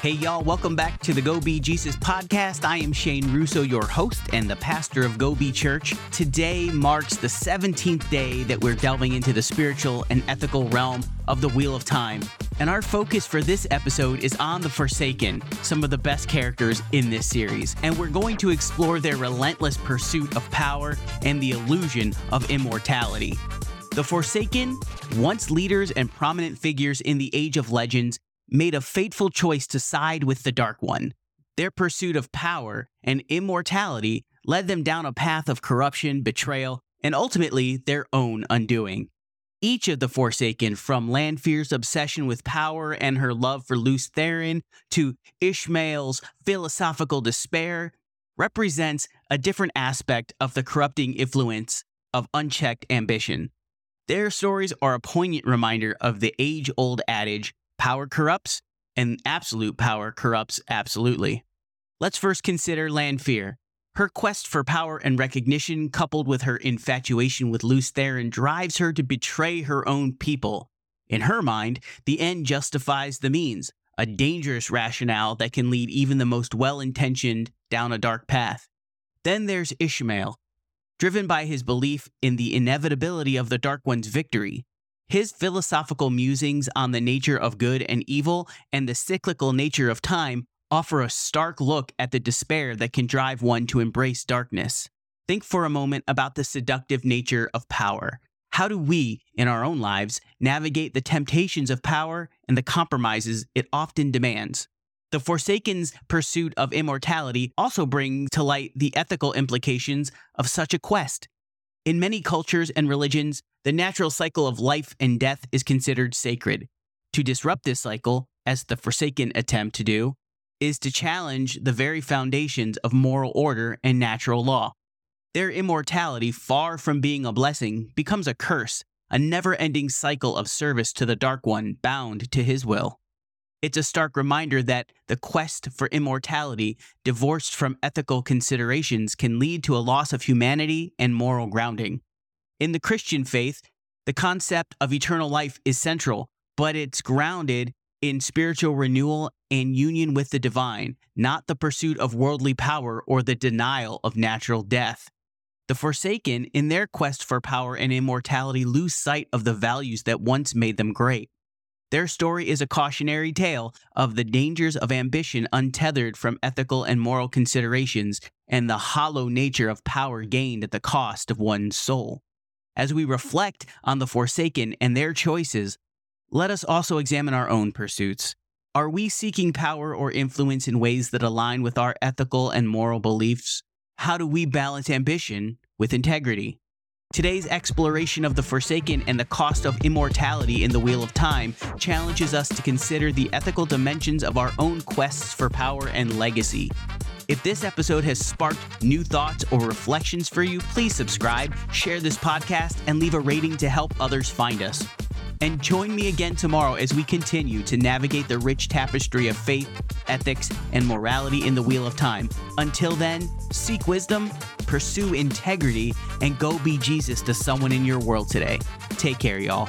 Hey, y'all, welcome back to the Go Be Jesus podcast. I am Shane Russo, your host and the pastor of Go Be Church. Today marks the 17th day that we're delving into the spiritual and ethical realm of the Wheel of Time. And our focus for this episode is on the Forsaken, some of the best characters in this series. And we're going to explore their relentless pursuit of power and the illusion of immortality. The Forsaken, once leaders and prominent figures in the Age of Legends, made a fateful choice to side with the Dark One. Their pursuit of power and immortality led them down a path of corruption, betrayal, and ultimately their own undoing. Each of the Forsaken, from Lanfear's obsession with power and her love for Lews Therin to Ishamael's philosophical despair, represents a different aspect of the corrupting influence of unchecked ambition. Their stories are a poignant reminder of the age old adage Power corrupts, and absolute power corrupts absolutely. Let's first consider Lanfear. Her quest for power and recognition, coupled with her infatuation with Lews Therin, drives her to betray her own people. In her mind, the end justifies the means, a dangerous rationale that can lead even the most well intentioned down a dark path. Then there's Ishamael. Driven by his belief in the inevitability of the Dark One's victory, his philosophical musings on the nature of good and evil and the cyclical nature of time offer a stark look at the despair that can drive one to embrace darkness. Think for a moment about the seductive nature of power. How do we, in our own lives, navigate the temptations of power and the compromises it often demands? The Forsaken's pursuit of immortality also brings to light the ethical implications of such a quest. In many cultures and religions, the natural cycle of life and death is considered sacred. To disrupt this cycle, as the Forsaken attempt to do, is to challenge the very foundations of moral order and natural law. Their immortality, far from being a blessing, becomes a curse, a never ending cycle of service to the Dark One bound to his will. It's a stark reminder that the quest for immortality, divorced from ethical considerations, can lead to a loss of humanity and moral grounding. In the Christian faith, the concept of eternal life is central, but it's grounded in spiritual renewal and union with the divine, not the pursuit of worldly power or the denial of natural death. The Forsaken, in their quest for power and immortality, lose sight of the values that once made them great. Their story is a cautionary tale of the dangers of ambition untethered from ethical and moral considerations and the hollow nature of power gained at the cost of one's soul. As we reflect on the Forsaken and their choices, let us also examine our own pursuits. Are we seeking power or influence in ways that align with our ethical and moral beliefs? How do we balance ambition with integrity? Today's exploration of the Forsaken and the cost of immortality in the Wheel of Time challenges us to consider the ethical dimensions of our own quests for power and legacy. If this episode has sparked new thoughts or reflections for you, please subscribe, share this podcast, and leave a rating to help others find us. And join me again tomorrow as we continue to navigate the rich tapestry of faith, ethics, and morality in the Wheel of Time. Until then, seek wisdom, pursue integrity, and go be Jesus to someone in your world today. Take care, y'all.